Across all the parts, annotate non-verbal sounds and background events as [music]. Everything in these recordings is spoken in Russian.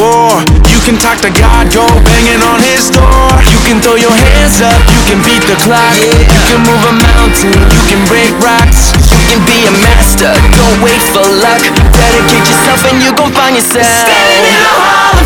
war. You can talk to God, go banging on his door. You can throw your hands up, you can beat the clock. You can move a mountain, you can break rocks. You can be a master, don't wait for luck. Dedicate yourself and you gon' find yourself. Standing in the Hall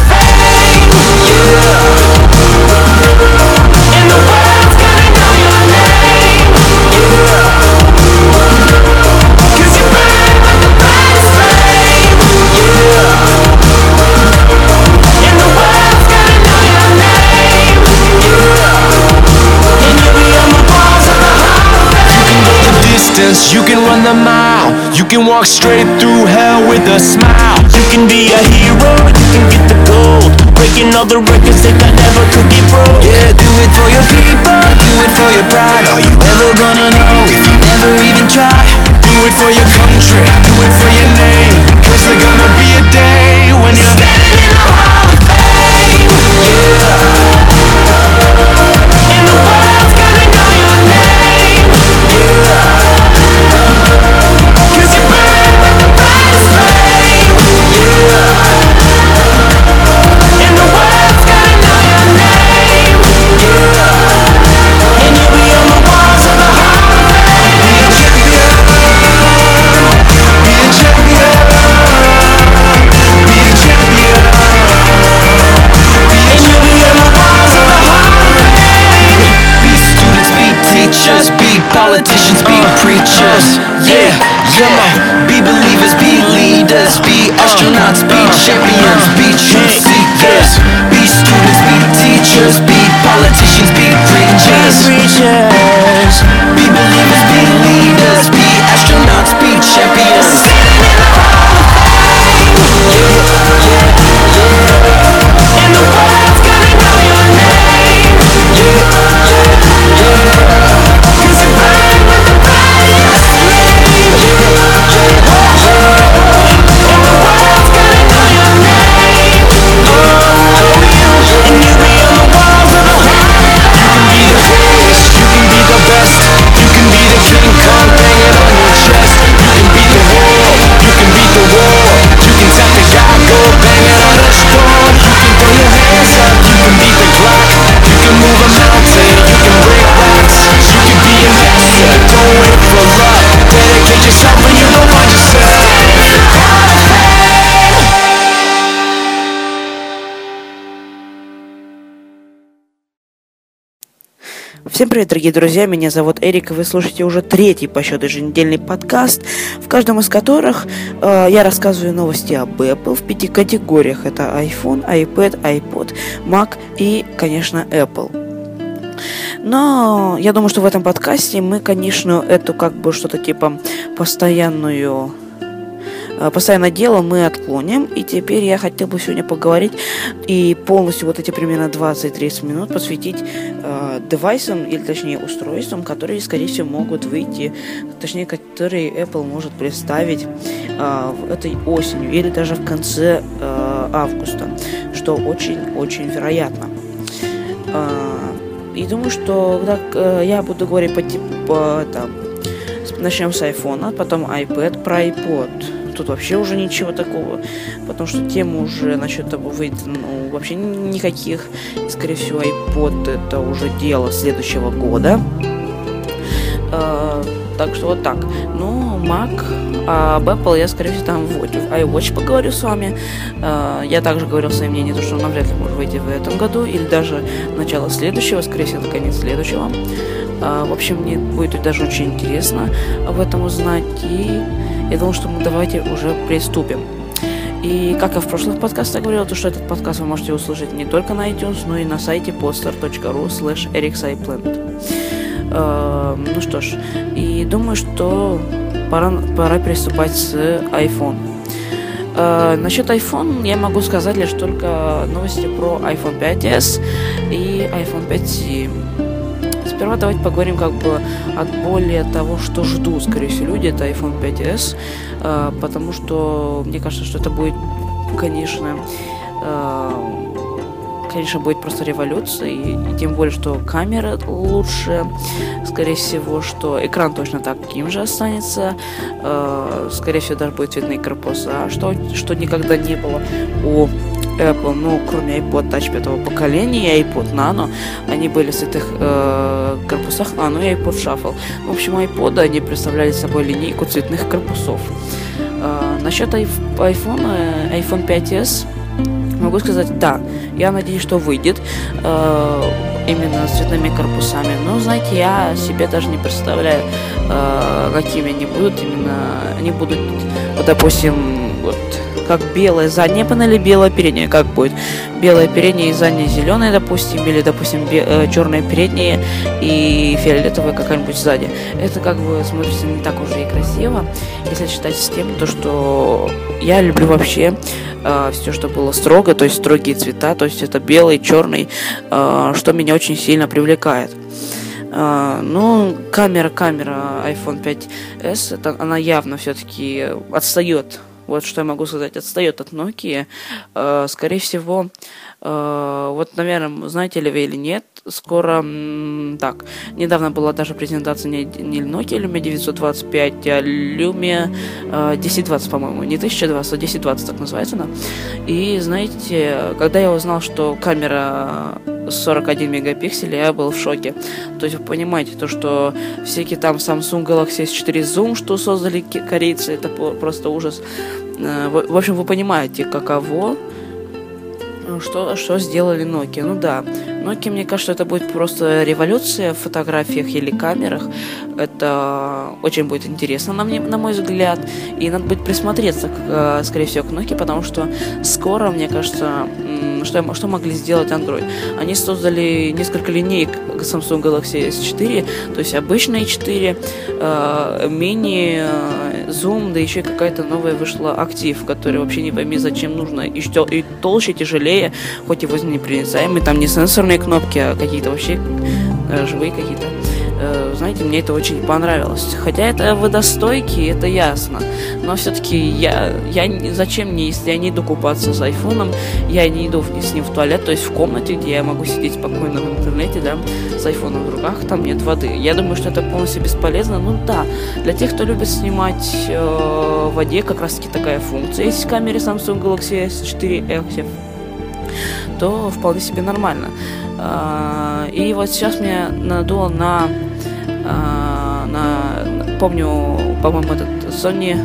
You can walk straight through hell with a smile. You can be a hero, you can get the gold. Breaking all the records that I never could get broke. Yeah, do it for your people, do it for your pride. Are you ever gonna know if you never even try? Do it for your country, do it for your name. Cause there's gonna be a day when you're standing be teachers, be politicians, be preachers. Be believers, be leaders, Всем привет, дорогие друзья, меня зовут Эрик, и вы слушаете уже третий по счету еженедельный подкаст, в каждом из которых э, я рассказываю новости об Apple в пяти категориях. Это iPhone, iPad, iPod, Mac и, конечно, Apple. Но я думаю, что в этом подкасте мы, конечно, эту как бы что-то типа постоянную э, постоянное дело мы отклоним. И теперь я хотел бы сегодня поговорить и полностью вот эти примерно 20-30 минут посвятить э, девайсам, или точнее устройствам, которые, скорее всего, могут выйти, точнее, которые Apple может представить э, этой осенью или даже в конце э, августа, что очень-очень вероятно. Э, и думаю, что когда э, я буду говорить по типу там, с- начнем с iPhone, потом iPad, про iPod. Тут вообще уже ничего такого, потому что тема уже насчет того выйдет, ну, вообще никаких. И, скорее всего, iPod это уже дело следующего года. Э, так что вот так. Ну, Mac, а об Apple я, скорее всего, там в Watch- в iWatch поговорю с вами. Э, я также говорил свое мнение, то, что он навряд ли может выйти в этом году, или даже начало следующего, скорее всего, это конец следующего. Э, в общем, мне будет даже очень интересно об этом узнать, и я думаю, что мы давайте уже приступим. И как я в прошлых подкастах говорил, то что этот подкаст вы можете услышать не только на iTunes, но и на сайте podstar.ru slash ericsiplanet. Э, ну что ж, и думаю, что пора, пора приступать с iPhone. Э, насчет iPhone я могу сказать лишь только новости про iPhone 5s и iPhone 5c. Сперва давайте поговорим как бы от более того, что ждут, скорее всего, люди, это iPhone 5s, э, потому что мне кажется, что это будет, конечно, э, конечно, будет просто революция, и, и тем более, что камера лучше, скорее всего, что экран точно таким же останется, э, скорее всего, даже будет цветные корпуса, что, что никогда не было у Apple, ну, кроме iPod Touch пятого поколения и iPod Nano, они были в цветных э, корпусах, а, ну и iPod Shuffle. В общем, iPod они представляли собой линейку цветных корпусов. Э, насчет iPhone, iPhone 5s, могу сказать, да, я надеюсь, что выйдет э, именно с цветными корпусами. Но, знаете, я себе даже не представляю, э, какими они будут. Именно они будут, вот, допустим, вот как белая задняя панель и белая передняя, как будет. Белая передняя и задняя зеленая, допустим, или, допустим, э, черная передняя и фиолетовая какая-нибудь сзади. Это как бы смотрится не так уже и красиво, если считать с тем, то, что я люблю вообще э, все, что было строго, то есть строгие цвета, то есть это белый, черный, э, что меня очень сильно привлекает. Uh, ну, камера, камера iPhone 5s, это, она явно все-таки отстает вот что я могу сказать, отстает от Nokia. Э, скорее всего, э, вот, наверное, знаете ли вы или нет, скоро, так, недавно была даже презентация не, не Nokia Lumia 925, а Lumia 1020, по-моему, не 1020, а 1020 так называется она. И, знаете, когда я узнал, что камера 41 мегапиксель, я был в шоке. То есть вы понимаете, то, что всякие там Samsung Galaxy S4 Zoom, что создали корейцы, это просто ужас. Э, в общем, вы понимаете, каково что, что сделали Nokia. Ну да, Nokia, мне кажется, это будет просто революция в фотографиях или камерах. Это очень будет интересно, на, мне, на мой взгляд. И надо будет присмотреться, к, э, скорее всего, к Nokia, потому что скоро, мне кажется, что, что могли сделать Android? Они создали несколько линеек Samsung Galaxy S4, то есть обычные 4, э, мини, э, Zoom, да еще какая-то новая вышла актив, который вообще не пойми зачем нужно, и, что, и толще, тяжелее, хоть и вознепроницаемый, там не сенсорные кнопки, а какие-то вообще живые какие-то. Э, знаете, мне это очень понравилось. Хотя это водостойкий, это ясно. Но все-таки я, я зачем мне, если я не иду купаться с айфоном, я не иду с ним в туалет, то есть в комнате, где я могу сидеть спокойно в интернете, да, с айфоном в руках, там нет воды. Я думаю, что это полностью бесполезно. Ну да, для тех, кто любит снимать э, в воде, как раз таки такая функция есть в камере Samsung Galaxy S4 Active то вполне себе нормально. А, и вот сейчас мне надуло на, на помню, по-моему, этот Sony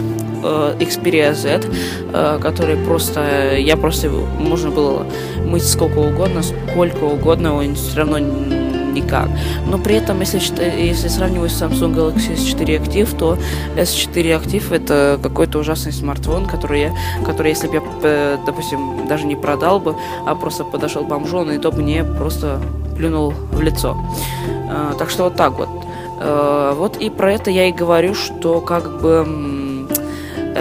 э, Xperia Z, э, который просто, я просто, можно было мыть сколько угодно, сколько угодно, он все равно никак. Но при этом, если, если сравнивать с Samsung Galaxy S4 Active, то S4 Active это какой-то ужасный смартфон, который, я, который если бы я, э, допустим, даже не продал бы, а просто подошел бомжон, и то мне просто плюнул в лицо. Так что вот так вот. Э, вот и про это я и говорю, что как бы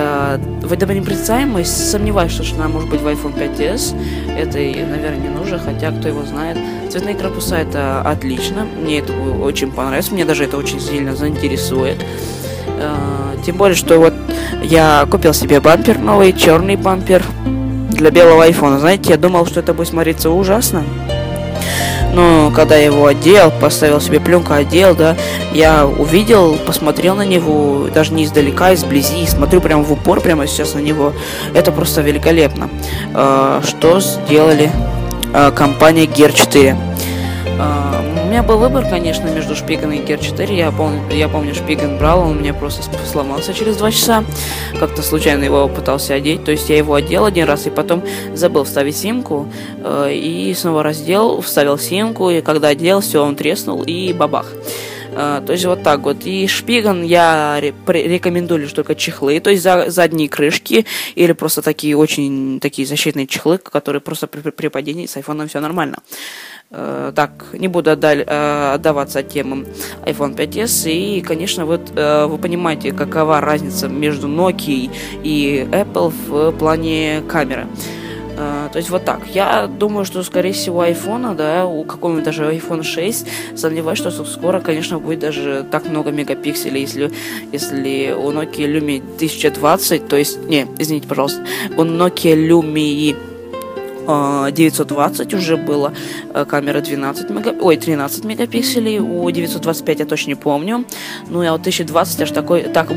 Э, водонепроницаемость, сомневаюсь, что она может быть в iPhone 5s. Это, наверное, не нужно, хотя кто его знает. Цветные корпуса это отлично. Мне это очень понравилось. Мне даже это очень сильно заинтересует. Э, тем более, что вот я купил себе бампер новый, черный бампер для белого айфона. Знаете, я думал, что это будет смотреться ужасно. Но когда я его одел, поставил себе пленку, одел, да, я увидел, посмотрел на него, даже не издалека, изблизи, смотрю прямо в упор, прямо сейчас на него. Это просто великолепно. А, что сделали а, компания Gear 4? У меня был выбор, конечно, между Шпиган и Гер 4. Я помню, я помню Шпиган брал, он меня просто сломался через два часа. Как-то случайно его пытался одеть. То есть я его одел один раз и потом забыл вставить симку. Э, и снова раздел, вставил симку, и когда одел, все, он треснул и бабах. Uh, то есть вот так вот. И шпиган я рекомендую лишь только чехлы, то есть за задние крышки или просто такие очень такие защитные чехлы, которые просто при, при падении с айфоном все нормально. Э, так, не буду отдаль, э, отдаваться темам iPhone 5s. И, конечно, вот э, вы понимаете, какова разница между Nokia и Apple в плане камеры. Uh, то есть вот так. Я думаю, что, скорее всего, iPhone, да, у какого-нибудь даже iPhone 6, сомневаюсь, что скоро, конечно, будет даже так много мегапикселей, если, если у Nokia Lumia 1020, то есть, не, извините, пожалуйста, у Nokia Lumia 920 уже было камера 12 мега... Ой, 13 мегапикселей, у 925 я точно не помню. Ну, а вот 1020 аж такой, так,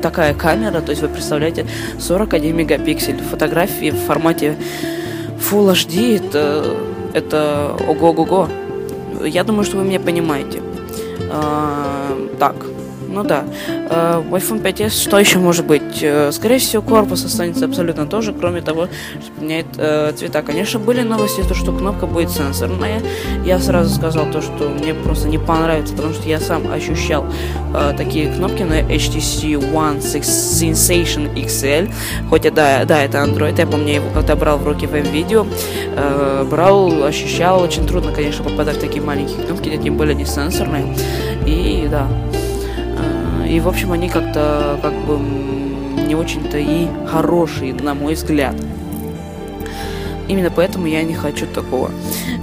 такая камера, то есть вы представляете, 41 мегапиксель. Фотографии в формате Full HD, это, это ого-го-го. Я думаю, что вы меня понимаете. А, так, ну да. Э, в iPhone 5s что еще может быть? Э, скорее всего, корпус останется абсолютно тоже, кроме того, что меняет э, цвета. Конечно, были новости, то, что кнопка будет сенсорная. Я сразу сказал то, что мне просто не понравится, потому что я сам ощущал э, такие кнопки на HTC One Sensation XL. Хотя, да, да, это Android, я помню, я его когда брал в руки в видео, э, брал, ощущал. Очень трудно, конечно, попадать в такие маленькие кнопки, тем более не сенсорные. И да, и, в общем, они как-то как бы не очень-то и хорошие, на мой взгляд. Именно поэтому я не хочу такого.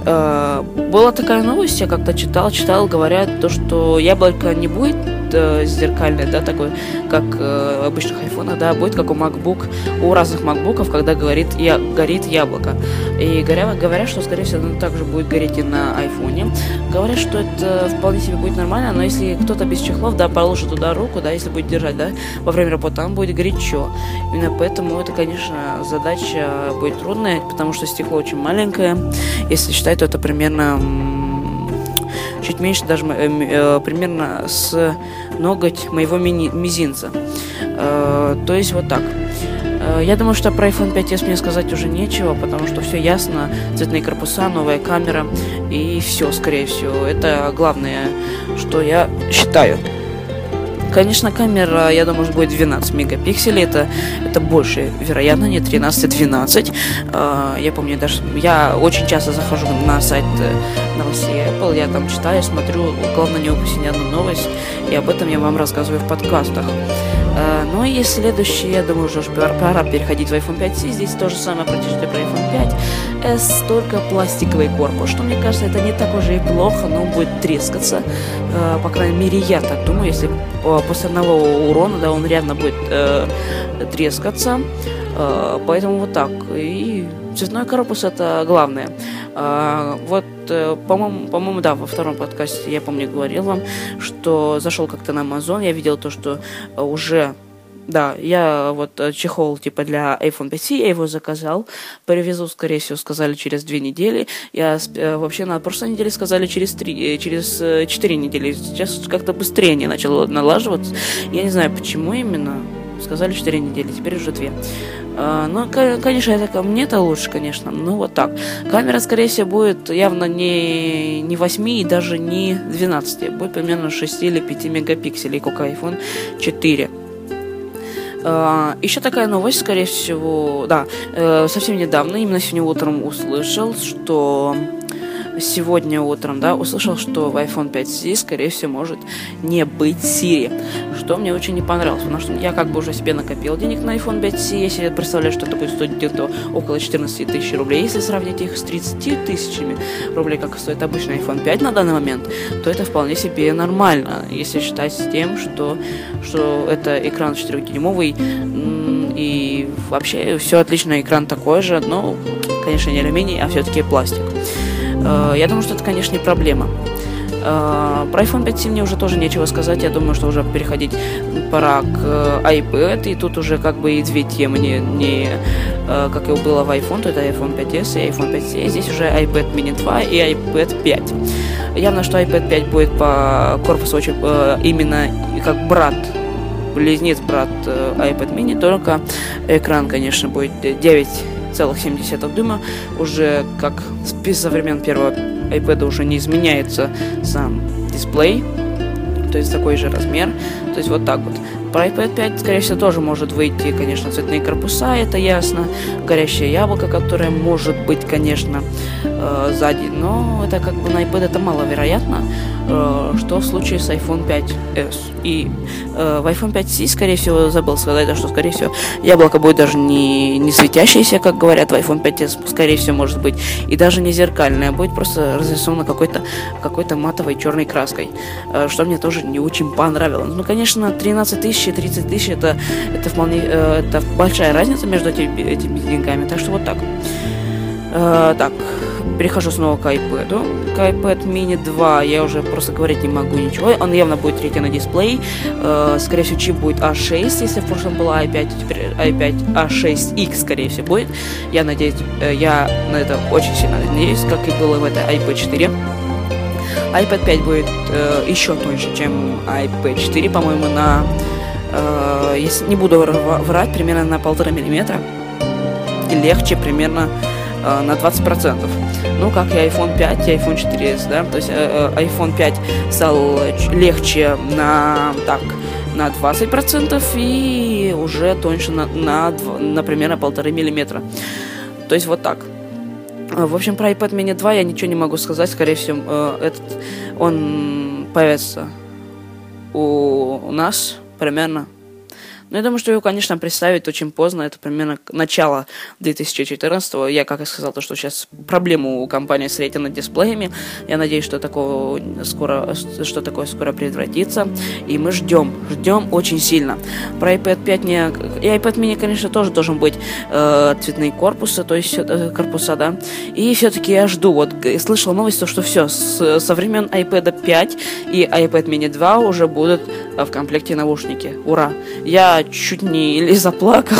Э, была такая новость, я как-то читал, читал, говорят, то, что яблоко не будет э, зеркальное, да, такой, как э, обычных айфонах, да, будет как у MacBook, у разных MacBookов, когда говорит, я, горит яблоко. И говорят, говорят, что, скорее всего, оно также будет гореть и на айфоне. Говорят, что это вполне себе будет нормально, но если кто-то без чехлов, да, положит туда руку, да, если будет держать, да, во время работы, там будет горячо. Именно поэтому это, конечно, задача будет трудная, потому что стекло очень маленькое. Если считать, то это примерно чуть меньше даже э, э, примерно с ноготь моего мини мизинца. Э, то есть вот так. Э, я думаю, что про iPhone 5s мне сказать уже нечего, потому что все ясно, цветные корпуса, новая камера и все, скорее всего. Это главное, что я считаю. Конечно, камера, я думаю, будет 12 мегапикселей. Это, это больше, вероятно, не 13-12. А, я помню, даже я очень часто захожу на сайт э, новостей Apple, я там читаю, смотрю, главное не упустить ни одну новость, и об этом я вам рассказываю в подкастах. А, ну и следующий, я думаю, уже пора переходить в iPhone 5C. Здесь то же самое практически про iPhone 5S, только пластиковый корпус, что мне кажется, это не так уже и плохо, но будет трескаться. А, по крайней мере, я так думаю, если после одного урона, да, он реально будет э, трескаться. Э, поэтому вот так. И цветной корпус это главное. Э, вот, э, по-моему, по-моему, да, во втором подкасте я помню говорил вам, что зашел как-то на Amazon, я видел то, что уже да, я вот э, чехол типа для iPhone 5C, я его заказал, привезу, скорее всего, сказали через две недели. Я э, вообще на прошлой неделе сказали через три, э, через четыре недели. Сейчас как-то быстрее не начало налаживаться. Я не знаю, почему именно. Сказали четыре недели, теперь уже две. Ну, конечно, это ко мне-то лучше, конечно. Ну, вот так. Камера, скорее всего, будет явно не, не 8 и даже не 12. Будет примерно 6 или 5 мегапикселей, как iPhone 4. Uh, еще такая новость, скорее всего, да, uh, совсем недавно, именно сегодня утром услышал, что сегодня утром, да, услышал, что в iPhone 5C, скорее всего, может не быть Siri, что мне очень не понравилось, потому что я как бы уже себе накопил денег на iPhone 5C, я себе представляю, что это будет стоить где-то около 14 тысяч рублей, если сравнить их с 30 тысячами рублей, как стоит обычный iPhone 5 на данный момент, то это вполне себе нормально, если считать с тем, что, что это экран 4-дюймовый, и вообще все отлично, экран такой же, но, конечно, не алюминий, а все-таки пластик. Э, я думаю, что это, конечно, не проблема. Э, про iPhone 5C мне уже тоже нечего сказать. Я думаю, что уже переходить пора к э, iPad. И тут уже как бы и две темы не, не как и было в iPhone, то это iPhone 5s и iPhone 5C. Здесь уже iPad mini 2 и iPad 5. Явно, что iPad 5 будет по корпусу очень именно как брат близнец брат iPad mini, только экран, конечно, будет 9 3,7 дюйма, уже как со времен первого iPad уже не изменяется сам дисплей, то есть такой же размер, то есть вот так вот. Про iPad 5, скорее всего, тоже может выйти, конечно, цветные корпуса, это ясно, горящее яблоко, которое может быть, конечно, э, сзади, но это как бы на iPad это маловероятно, что в случае с iPhone 5s. И э, в iPhone 5c, скорее всего, забыл сказать, да, что, скорее всего, яблоко будет даже не, не светящееся, как говорят в iPhone 5s, скорее всего, может быть, и даже не зеркальное, а будет просто разрисовано какой-то какой матовой черной краской, э, что мне тоже не очень понравилось. Ну, конечно, 13 тысяч и 30 тысяч это, это э, это большая разница между этими, этими деньгами, так что вот так. Э, так, перехожу снова к iPad. К iPad mini 2 я уже просто говорить не могу ничего. Он явно будет третий на дисплей. Э, скорее всего, чип будет A6, если в прошлом была i5, теперь i5 A6X, скорее всего, будет. Я надеюсь, э, я на это очень сильно надеюсь, как и было в этой iPad 4 iPad 5 будет э, еще тоньше, чем iPad 4, по-моему, на... Э, если не буду врать, примерно на полтора миллиметра. И легче примерно э, на 20%. Ну, как и iPhone 5 и iPhone 4s, да? То есть э, э iPhone 5 стал легче на... так на 20% и уже тоньше на, на, на примерно полторы миллиметра. То есть вот так. Э, в общем, про iPad mini 2 я ничего не могу сказать. Скорее всего, э, этот, он появится у нас примерно ну, я думаю, что его, конечно, представить очень поздно. Это примерно начало 2014 -го. Я, как и сказал, то, что сейчас проблема у компании с ретино-дисплеями. Я надеюсь, что такого скоро, что такое скоро предотвратится. И мы ждем, ждем очень сильно. Про iPad 5 не... И iPad mini, конечно, тоже должен быть э, цветные корпусы, то есть э, корпуса, да. И все-таки я жду. Вот слышал новость, то, что все, с, со времен iPad 5 и iPad mini 2 уже будут в комплекте наушники. Ура! Я чуть не или заплакал,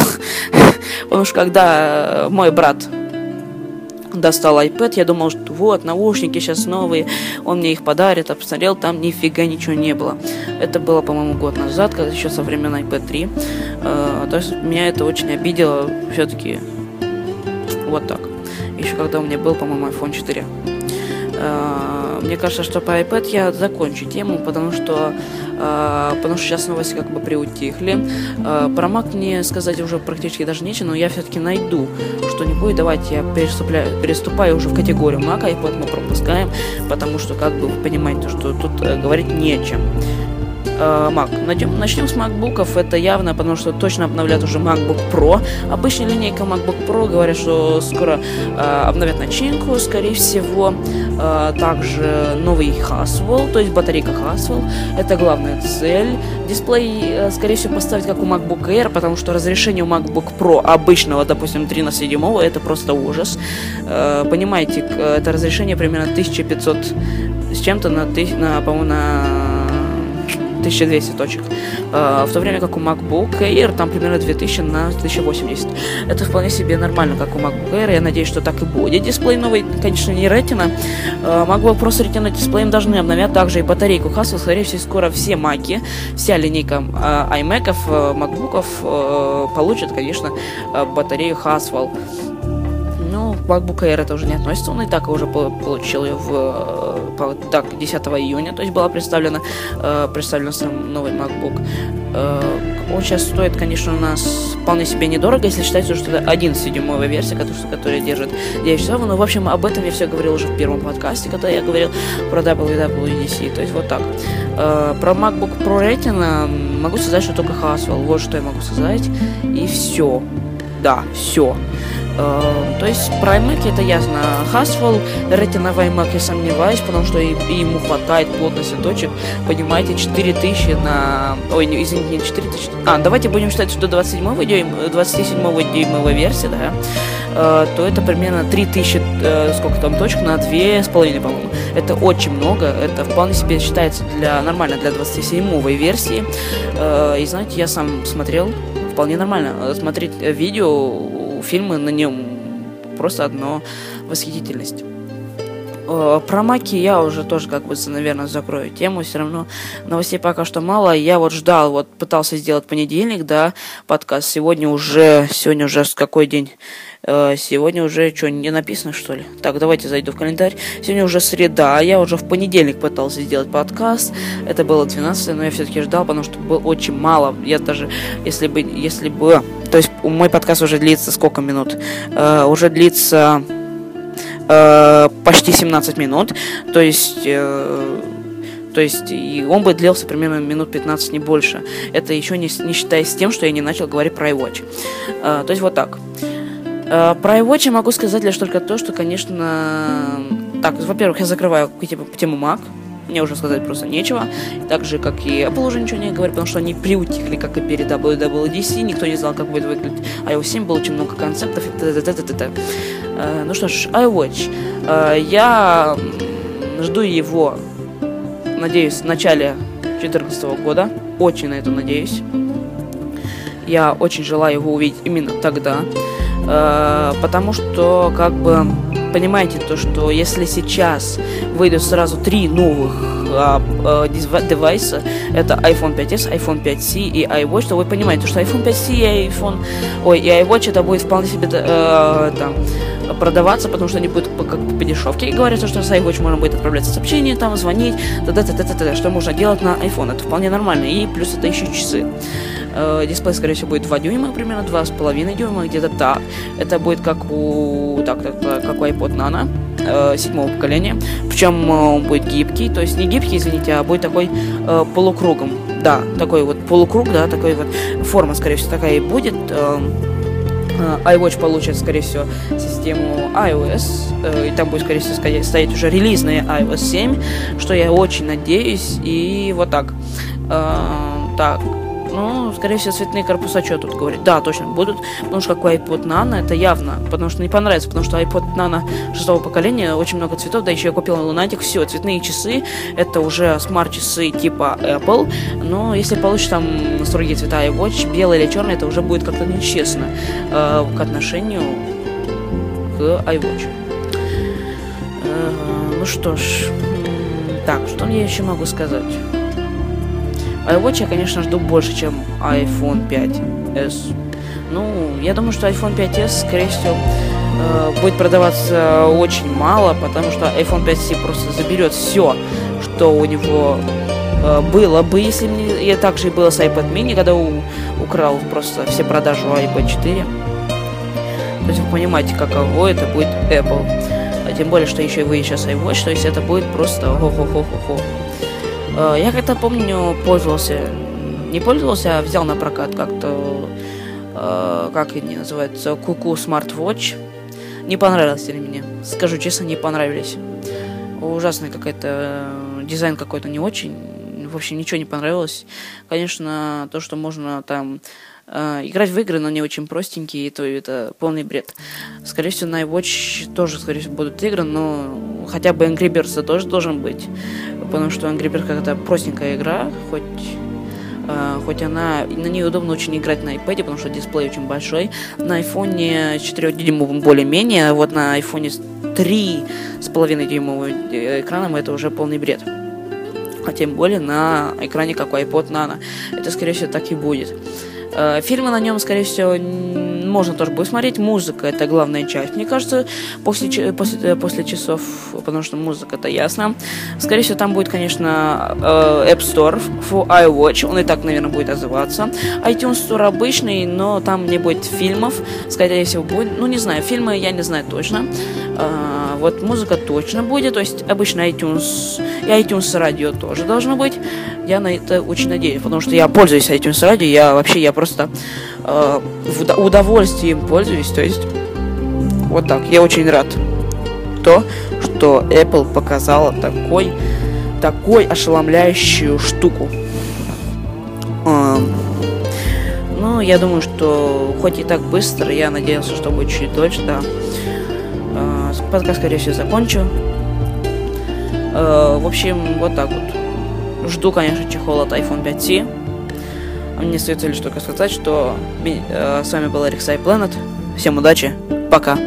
[laughs] потому что когда мой брат достал iPad, я думал, что вот, наушники сейчас новые, он мне их подарит, а посмотрел, там нифига ничего не было. Это было, по-моему, год назад, когда еще со времен iPad 3. Э, то есть меня это очень обидело, все-таки вот так. Еще когда у меня был, по-моему, iPhone 4. Э, мне кажется, что по iPad я закончу тему, потому что, э, потому что сейчас новости как бы приутихли. Э, про Mac мне сказать уже практически даже нечего, но я все-таки найду что-нибудь. Давайте я переступаю, переступаю уже в категорию Mac, iPad мы пропускаем, потому что, как бы, вы понимаете, что тут говорить нечем э, Mac. Начнем, начнем с MacBookов. Это явно, потому что точно обновляют уже MacBook Pro. Обычная линейка MacBook Pro говорят, что скоро э, обновят начинку, скорее всего. Э, также новый Haswell, то есть батарейка Haswell. Это главная цель. Дисплей, э, скорее всего, поставить как у MacBook Air, потому что разрешение у MacBook Pro обычного, допустим, 3 на 7, это просто ужас. Э, понимаете, это разрешение примерно 1500 с чем-то на, на по-моему, на 1200 точек. А, в то время как у MacBook Air там примерно 2000 на 1080. Это вполне себе нормально, как у MacBook Air. Я надеюсь, что так и будет. Дисплей новый, конечно, не Retina. MacBook Pro с Retina дисплеем должны обновят также и батарейку Haswell. Скорее всего, скоро все маки, вся линейка а, iMac, MacBook получат, конечно, батарею Haswell. Ну, MacBook Air это уже не относится, он и так уже получил ее в по, так, 10 июня, то есть была представлена, э, представлен сам новый MacBook. Э, он сейчас стоит, конечно, у нас вполне себе недорого, если считать, что это 11-дюймовая версия, которая, держит 9 часов. Но, в общем, об этом я все говорил уже в первом подкасте, когда я говорил про WWDC. То есть вот так. Э, про MacBook Pro Retina могу сказать, что только Haswell. Вот что я могу сказать. И все. Да, все. Э, то есть про iMac это ясно. Haswell, Retina в iMac я сомневаюсь, потому что ему хватает плотности точек. Понимаете, 4000 на... Ой, не, извините, не 4000. А, давайте будем считать, что 27 дюйм, 27 дюймовая версия, да, э, то это примерно 3000, э, сколько там точек, на 2,5, по-моему. Это очень много, это вполне себе считается для нормально для 27 версии. И знаете, я сам смотрел, вполне нормально смотреть видео фильмы на нем просто одно восхитительность. Э, про маки я уже тоже как бы, наверное, закрою тему. Все равно новостей пока что мало. Я вот ждал, вот пытался сделать понедельник, да, подкаст. Сегодня уже, сегодня уже с какой день? Э, сегодня уже что, не написано, что ли? Так, давайте зайду в календарь. Сегодня уже среда, я уже в понедельник пытался сделать подкаст. Это было 12 но я все-таки ждал, потому что было очень мало. Я даже, если бы, если бы... То есть мой подкаст уже длится сколько минут? Uh, уже длится uh, почти 17 минут. То есть... Uh, то есть и он бы длился примерно минут 15, не больше. Это еще не, не считая с тем, что я не начал говорить про iWatch. Uh, то есть вот так. Э, про iWatch я могу сказать лишь только то, что, конечно... Так, во-первых, я закрываю типа, тему Mac. Мне уже сказать просто нечего. Так же, как и Apple уже ничего не говорит, потому что они приутихли, как и перед WWDC, никто не знал, как будет выглядеть iOS 7, было очень много концептов и т.д. т.д. Ну что ж, iWatch. Я жду его, надеюсь, в начале 2014 года. Очень на это надеюсь. Я очень желаю его увидеть именно тогда. Э, потому что, как бы, понимаете, то, что если сейчас выйдут сразу три новых а, а, девайса, это iPhone 5s, iPhone 5c и iWatch, то вы понимаете, что iPhone 5c и iPhone, ой, и iWatch это будет вполне себе э, там продаваться, потому что они будут по, как по дешевке. И говорится, что с iWatch можно будет отправляться сообщения, там, звонить, т т т т т что можно делать на iPhone. Это вполне нормально. И плюс это еще часы. Э, дисплей, скорее всего, будет 2 дюйма, примерно 2,5 дюйма, где-то так. Это будет как у, так, так, как iPod Nano э, седьмого поколения. Причем э, он будет гибкий, то есть не гибкий, извините, а будет такой э, полукругом. Да, такой вот полукруг, да, такой вот форма, скорее всего, такая и будет. Э, э iWatch получит, скорее всего, систему iOS, э, и там будет, скорее всего, стоять уже релизная iOS 7, что я очень надеюсь, и вот так. Э, так, ну, скорее всего, цветные корпуса что тут говорить? Да, точно, будут, потому что как у iPod Nano, это явно, потому что не понравится, потому что iPod Nano шестого поколения, очень много цветов, да еще я купил на Lunatic, все, цветные часы, это уже смарт-часы типа Apple, но если получишь там строгие цвета iWatch, белый или черный, это уже будет как-то нечестно э, к отношению к iWatch. Э, ну что ж, так, что я еще могу сказать? iWatch я, конечно, жду больше, чем iPhone 5s. Ну, я думаю, что iPhone 5s, скорее всего, э, будет продаваться очень мало, потому что iPhone 5c просто заберет все, что у него э, было бы, если мне... И также и было с iPad mini, когда у, украл просто все продажи у iPad 4. То есть вы понимаете, каково это будет Apple. А тем более, что еще и вы сейчас iWatch, то есть это будет просто хо-хо-хо-хо-хо. Э, я как-то помню, пользовался, не пользовался, а взял на прокат как-то, э, как они называются, Куку Smartwatch. Не понравилось ли мне? Скажу честно, не понравились. Ужасный какой-то э, дизайн какой-то не очень. В общем, ничего не понравилось. Конечно, то, что можно там играть в игры, но не очень простенькие, то это полный бред. Скорее всего, на iWatch тоже, скорее всего, будут игры, но хотя бы Angry Birds тоже должен быть потому что Angry Birds какая-то простенькая игра, хоть Uh, хоть она, на ней удобно очень играть на iPad, потому что дисплей очень большой. На айфоне 4-дюймовым более-менее, вот на айфоне 3,5 дюймовым экраном это уже полный бред. А тем более на экране как у iPod Nano. Это, скорее всего, так и будет. Uh, фильмы на нем, скорее всего, можно тоже будет смотреть. Музыка это главная часть. Мне кажется, после, после, э, после часов, потому что музыка это ясно. Скорее всего, там будет, конечно, э, App Store for iWatch. Он и так, наверное, будет называться. iTunes Store обычный, но там не будет фильмов. Скорее всего, будет. Ну, не знаю, фильмы я не знаю точно. Вот музыка точно будет, то есть обычно iTunes и iTunes радио тоже должно быть. Я на это очень надеюсь, потому что я пользуюсь iTunes радио, я вообще я просто э, в удовольствием пользуюсь, то есть вот так. Я очень рад то, что Apple показала такой такой ошеломляющую штуку. Э, ну, я думаю, что хоть и так быстро, я надеялся, что будет чуть дольше, да. Э, подкаст, скорее всего, закончу. Э, в общем, вот так вот. Жду, конечно, чехол от iPhone 5C. Мне остается лишь только сказать, что э, с вами был Алексей Planet. Всем удачи, пока.